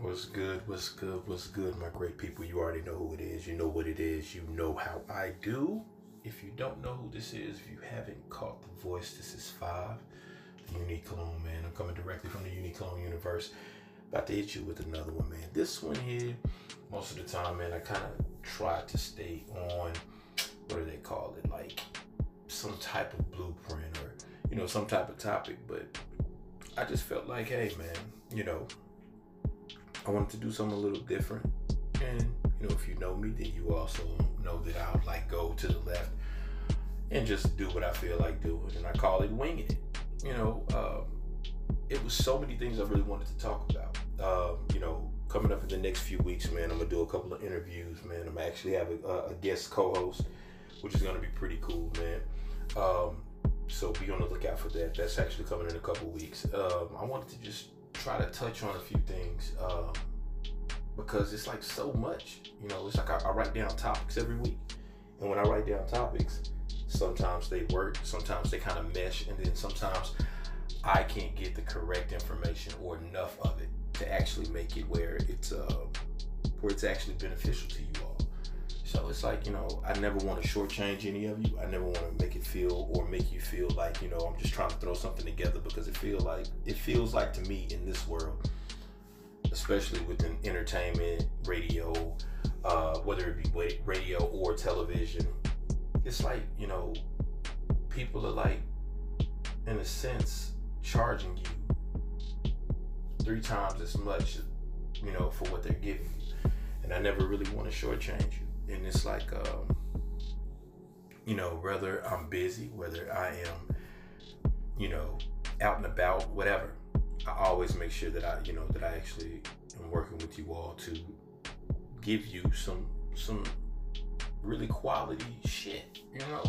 What's good? What's good? What's good, my great people? You already know who it is. You know what it is. You know how I do. If you don't know who this is, if you haven't caught the voice, this is Five, the Unique Clone, man. I'm coming directly from the Unique Clone universe. About to hit you with another one, man. This one here, most of the time, man, I kind of try to stay on, what do they call it? Like some type of blueprint or, you know, some type of topic. But I just felt like, hey, man, you know, I wanted to do something a little different. And, you know, if you know me, then you also know that I'll like go to the left and just do what I feel like doing. And I call it winging it. You know, um, it was so many things I really wanted to talk about. Um, you know, coming up in the next few weeks, man, I'm gonna do a couple of interviews, man. I'm actually have a, a guest co-host, which is gonna be pretty cool, man. Um, so be on the lookout for that. That's actually coming in a couple weeks. Um, I wanted to just try to touch on a few things um, because it's like so much. You know, it's like I, I, write down topics every week, and when I write down topics, sometimes they work, sometimes they kind of mesh, and then sometimes I can't get the correct information or enough of it to actually make it where it's uh, where it's actually beneficial to you all. So it's like, you know, I never want to shortchange any of you. I never want to make it feel or make you feel feel like it feels like to me in this world, especially within entertainment, radio, uh, whether it be radio or television, it's like, you know, people are like, in a sense, charging you three times as much, you know, for what they're giving you. And I never really want to shortchange you and it's like um, you know whether i'm busy whether i am you know out and about whatever i always make sure that i you know that i actually am working with you all to give you some some really quality shit you know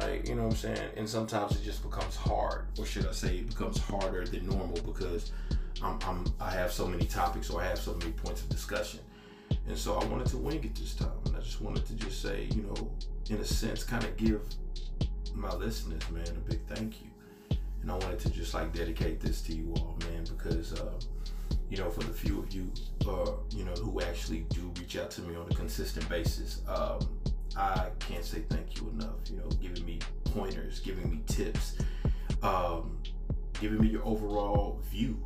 like you know what i'm saying and sometimes it just becomes hard or should i say it becomes harder than normal because I'm, I'm i have so many topics or i have so many points of discussion and so I wanted to wing it this time. And I just wanted to just say, you know, in a sense, kind of give my listeners, man, a big thank you. And I wanted to just like dedicate this to you all, man, because, uh, you know, for the few of you, uh, you know, who actually do reach out to me on a consistent basis, um, I can't say thank you enough. You know, giving me pointers, giving me tips, um, giving me your overall view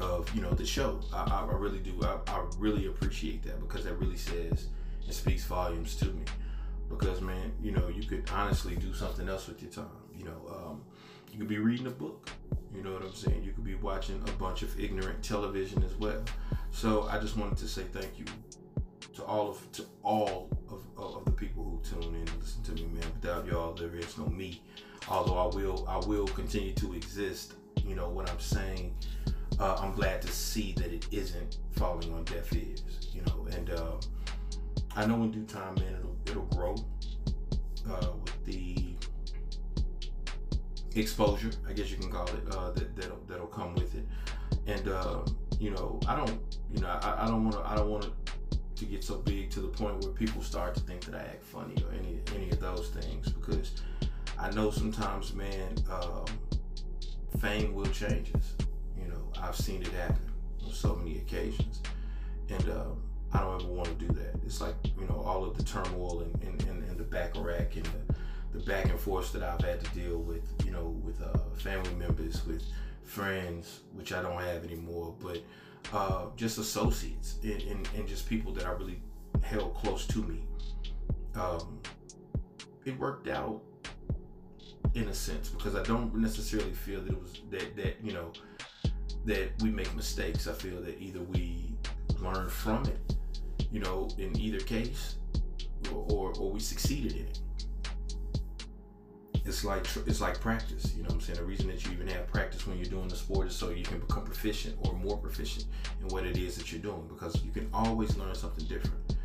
of you know the show. I, I really do. I, I really appreciate that because that really says it speaks volumes to me. Because man, you know, you could honestly do something else with your time. You know, um, you could be reading a book. You know what I'm saying? You could be watching a bunch of ignorant television as well. So I just wanted to say thank you to all of to all of, of the people who tune in and listen to me, man. Without y'all, there is no me. Although I will I will continue to exist. You know what I'm saying uh, I'm glad to see that it isn't falling on deaf ears, you know. And uh, I know in due time, man, it'll grow uh, with the exposure, I guess you can call it, uh, that that'll, that'll come with it. And uh, you know, I don't, you know, I, I don't want to, I don't want to get so big to the point where people start to think that I act funny or any any of those things because I know sometimes, man, um, fame will change us You know, I've seen it happen on so many occasions, and uh, I don't ever want to do that. It's like you know all of the turmoil and, and, and, and the back rack and the, the back and forth that I've had to deal with, you know, with uh, family members, with friends, which I don't have anymore, but uh, just associates and, and, and, just people that I really held close to me. Um, it worked out in a sense because I don't necessarily feel that it was that that you know that we make mistakes. I feel that either we learn from it, you know, in either case, or, or, or we succeeded in it. It's like it's like practice. You know what I'm saying? The reason that you even have practice when you're doing the sport is so you can become proficient or more proficient in what it is that you're doing because you can always learn something different.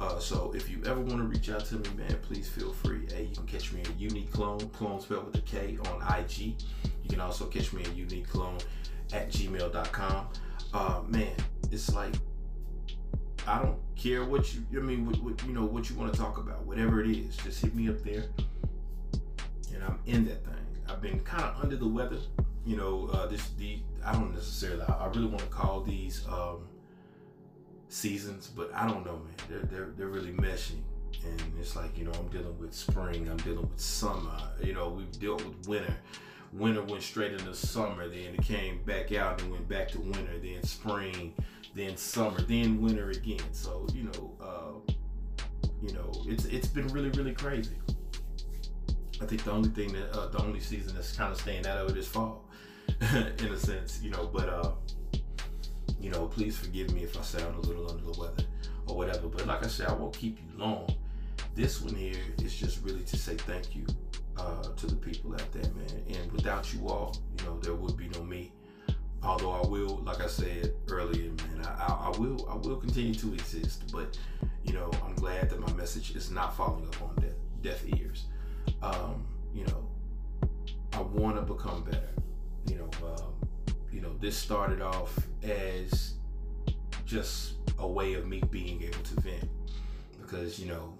Uh, so if you ever want to reach out to me, man, please feel free. Hey, you can catch me at Unique Clone, clone spelled with a K on IG. You can also catch me at Unique Clone at gmail.com. Uh, man, it's like I don't care what you. I mean, what, what, you know what you want to talk about, whatever it is. Just hit me up there, and I'm in that thing. I've been kind of under the weather. You know, uh, this the I don't necessarily. I, I really want to call these um, seasons, but I don't know, man. They're they're they're really meshing, and it's like you know I'm dealing with spring, I'm dealing with summer. You know we've dealt with winter. Winter went straight into summer, then it came back out and went back to winter, then spring, then summer, then winter again. So you know, uh, you know, it's it's been really really crazy. I think the only thing that uh, the only season that's kind of staying out of it is fall, in a sense, you know. But uh, you know, please forgive me if I sound a little under the weather or whatever. But like I said, I won't keep you long. This one here is just really to say thank you uh, to the people out there, man. And without you all, you know, there would be no me. Although I will, like I said earlier, man, I, I, I will, I will continue to exist. But you know, I'm glad that my message is not falling upon deaf, deaf ears. Um, you know, I want to become better. You know, um, you know, this started off as just a way of me being able to vent because you know,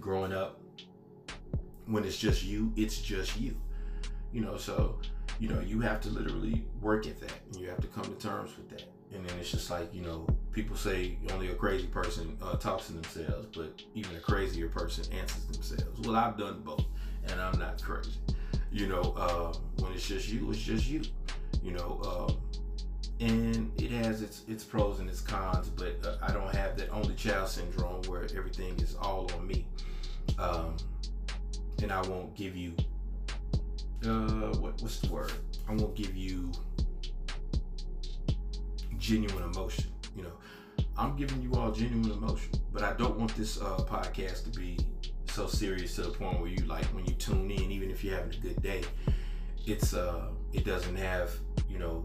growing up, when it's just you, it's just you. You know, so you know, you have to literally work at that, and you have to come to terms with that. And then it's just like you know, people say only a crazy person uh, talks to themselves, but even a crazier person answers themselves. Well, I've done both, and I'm not crazy. You know, uh, when it's just you, it's just you. You know, um, and it has its its pros and its cons, but uh, I don't have that only child syndrome where everything is all on me. Um, and I won't give you uh, what what's the word? I won't give you genuine emotion. You know, I'm giving you all genuine emotion, but I don't want this uh, podcast to be so serious to the point where you like when you tune in, even if you're having a good day, it's uh, it doesn't have you know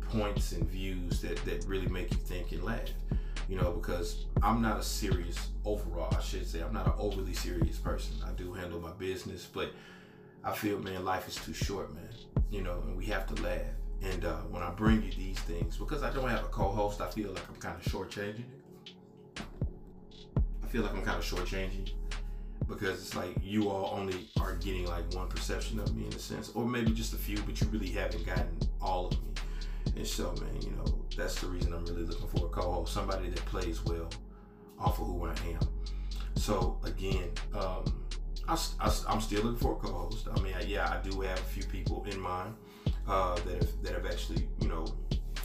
points and views that that really make you think and laugh. You know, because I'm not a serious overall. I should say I'm not an overly serious person. I do handle my business, but I feel, man, life is too short, man. You know, and we have to laugh. And uh, when I bring you these things, because I don't have a co-host, I feel like I'm kind of shortchanging it. I feel like I'm kind of shortchanging because it's like you all only are getting like one perception of me in a sense, or maybe just a few, but you really haven't gotten all of me. And so, man, you know, that's the reason I'm really looking for a co-host, somebody that plays well off of who I am. So again, um, I, am still looking for a co-host. I mean, yeah, I do have a few people in mind uh, that have that have actually, you know,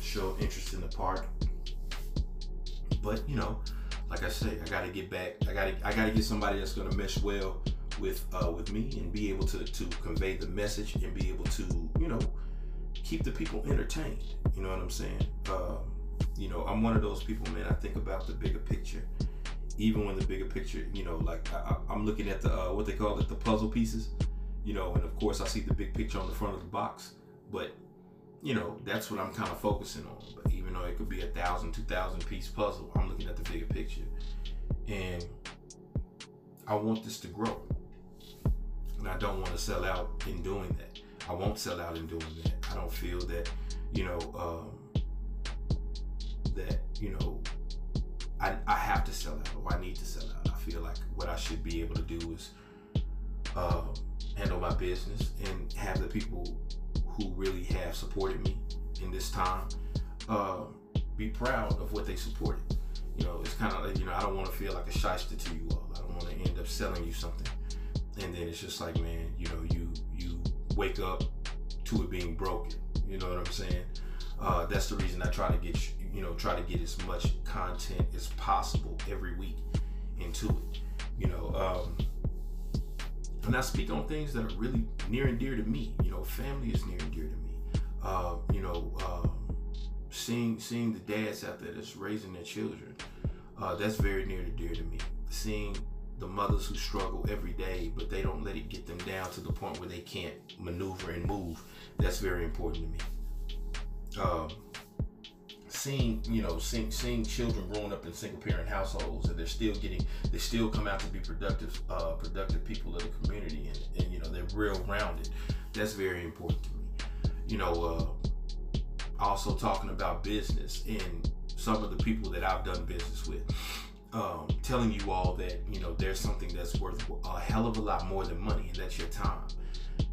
shown interest in the part. But you know, like I say, I got to get back. I got to I got to get somebody that's to mesh well with uh, with me and be able to to convey the message and be able to, you know, keep the people entertained. You know what I'm saying? Um, you know, I'm one of those people, man. I think about the bigger picture even when the bigger picture, you know, like I, am looking at the uh, what they call it, the puzzle pieces, you know, and of course I see the big picture on the front of the box, but you know that's what I'm kind of focusing on. But even though it could be a thousand, two thousand piece puzzle, I'm looking at the bigger picture, and I want this to grow, and I don't want to sell out in doing that. I won't sell out in doing that. I don't feel that, you know, um, that you know I, I have to sell out or I need to sell out. I feel like what I should be able to do is uh, handle my business and have the people who really have supported me in this time uh, be proud of what they supported. You know, it's kind of like, you know, I don't want to feel like a shyster to you all. I don't want to end up selling you something. And then it's just like, man, you know, you you wake up to it being broken. You know what I'm saying? Uh, that's the reason I try to get you know try to get as much content as possible every week into it. You know, um, and I speak on things that are really near and dear to me. You know, family is near and dear to me. Uh, you know, um, seeing seeing the dads out there that's raising their children, uh, that's very near and dear to me. Seeing the mothers who struggle every day, but they don't let it get them down to the point where they can't maneuver and move. That's very important to me um, seeing you know seeing seeing children growing up in single parent households and they're still getting they still come out to be productive uh, productive people of the community and, and you know they're real rounded. That's very important to me. You know uh, also talking about business and some of the people that I've done business with um, telling you all that you know there's something that's worth a hell of a lot more than money and that's your time.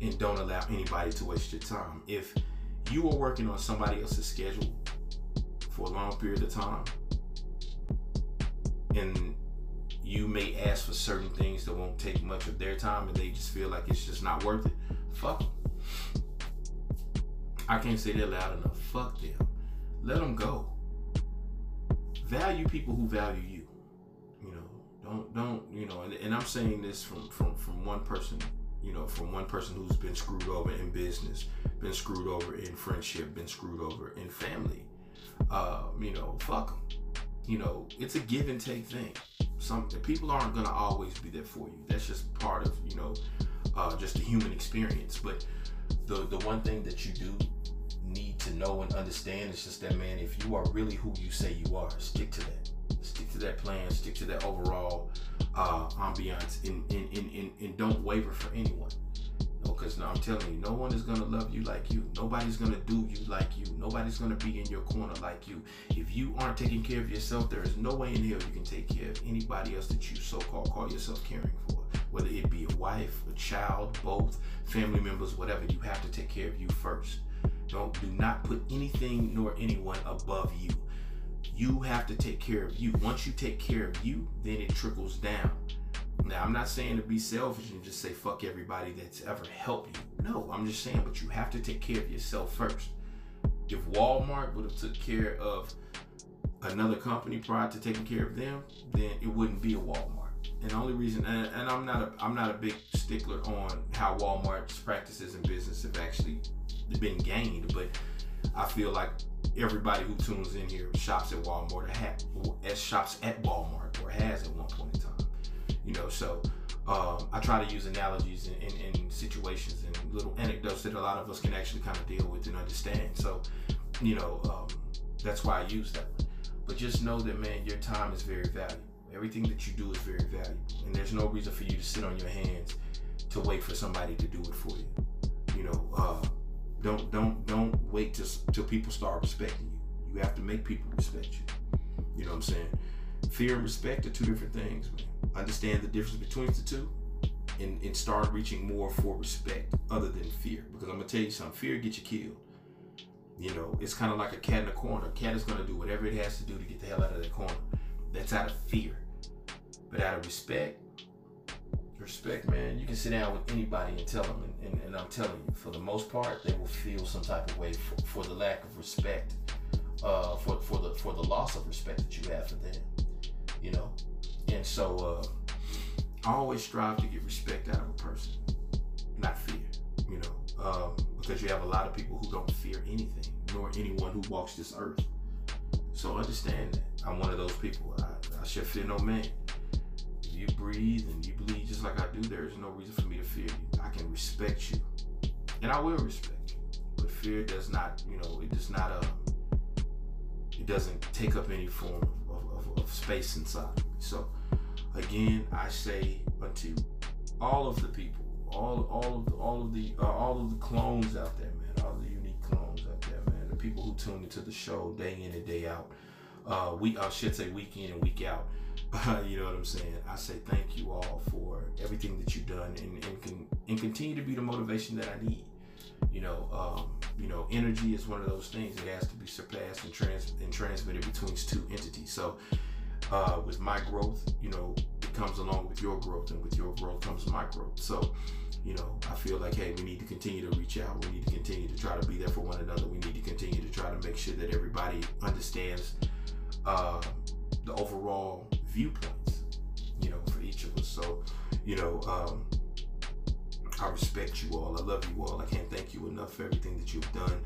And don't allow anybody to waste your time. If you are working on somebody else's schedule for a long period of time, and you may ask for certain things that won't take much of their time, and they just feel like it's just not worth it. Fuck. Them. I can't say that loud enough. Fuck them. Let them go. Value people who value you. You know, don't don't you know? And, and I'm saying this from from from one person you know, from one person who's been screwed over in business, been screwed over in friendship, been screwed over in family. Uh, you know, fuck them. You know, it's a give and take thing. Some people aren't gonna always be there for you. That's just part of you know, uh, just the human experience. But the the one thing that you do need to know and understand is just that man. If you are really who you say you are, stick to that. Stick to that plan. Stick to that overall uh, ambiance, and, and, and, and, and don't waver for anyone. Because now I'm telling you, no one is gonna love you like you. Nobody's gonna do you like you. Nobody's gonna be in your corner like you. If you aren't taking care of yourself, there is no way in hell you can take care of anybody else that you so-called call yourself caring for. Whether it be a wife, a child, both, family members, whatever, you have to take care of you first. Don't do not put anything nor anyone above you. You have to take care of you. Once you take care of you, then it trickles down. Now, I'm not saying to be selfish and just say fuck everybody that's ever helped you. No, I'm just saying, but you have to take care of yourself first. If Walmart would have took care of another company prior to taking care of them, then it wouldn't be a Walmart. And the only reason, and, and I'm not a, I'm not a big stickler on how Walmart's practices in business have actually been gained, but I feel like everybody who tunes in here shops at Walmart or has, shops at Walmart or has at one point in time. You know, so um, I try to use analogies in, situations and little anecdotes that a lot of us can actually kind of deal with and understand. So, you know, um, that's why I use that one. But just know that, man, your time is very valuable. Everything that you do is very valuable. And there's no reason for you to sit on your hands to wait for somebody to do it for you. You know, uh, don't don't don't wait till, till people start respecting you. You have to make people respect you. You know what I'm saying? Fear and respect are two different things, man. Understand the difference between the two and, and start reaching more for respect other than fear. Because I'm gonna tell you something, fear gets you killed. You know, it's kind of like a cat in a corner. A cat is gonna do whatever it has to do to get the hell out of that corner. That's out of fear. But out of respect, respect, man, you can sit down with anybody and tell them, and, and, and, I'm telling you, for the most part, they will feel some type of way for, for the lack of respect, uh, for for the for the loss of respect that you have for them, you know. And so, uh, I always strive to get respect out of a person, not fear, you know, um, because you have a lot of people who don't fear anything, nor anyone who walks this earth. So understand that I'm one of those people. I, I should fear no man you breathe and you bleed just like I do, there is no reason for me to fear you. I can respect you, and I will respect you. But fear does not, you know, it does not, uh, it doesn't take up any form of, of, of space inside me. So, again, I say unto all of the people, all, all of the, all of the, uh, all of the clones out there, man, all the unique clones out there, man, the people who tune into the show day in and day out, uh, week, I should say week in and week out you know what I'm saying? I say thank you all for everything that you've done and, and, and continue to be the motivation that I need. You know, um, you know, energy is one of those things that has to be surpassed and, trans- and transmitted between two entities. So, uh, with my growth, you know, it comes along with your growth, and with your growth comes my growth. So, you know, I feel like, hey, we need to continue to reach out. We need to continue to try to be there for one another. We need to continue to try to make sure that everybody understands uh, the overall viewpoints, you know, for each of us. So, you know, um, I respect you all. I love you all. I can't thank you enough for everything that you've done.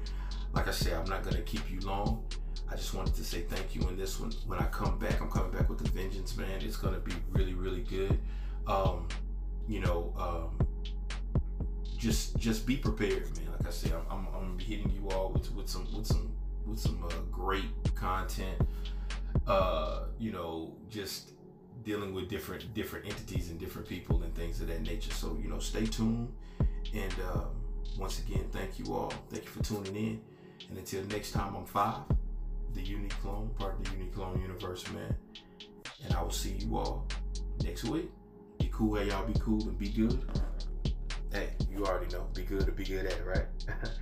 Like I said, I'm not going to keep you long. I just wanted to say thank you in this one. When I come back, I'm coming back with the vengeance, man. It's going to be really, really good. Um, you know, um, just just be prepared, man. Like I said, I'm, I'm, I'm hitting you all with, with some with some with some uh, great content uh, you know, just dealing with different different entities and different people and things of that nature. So you know, stay tuned. And um, once again, thank you all. Thank you for tuning in. And until next time, I'm five, the unique clone, part of the unique clone universe, man. And I will see you all next week. Be cool, hey y'all. Be cool and be good. Hey, you already know. Be good or be good at it, right?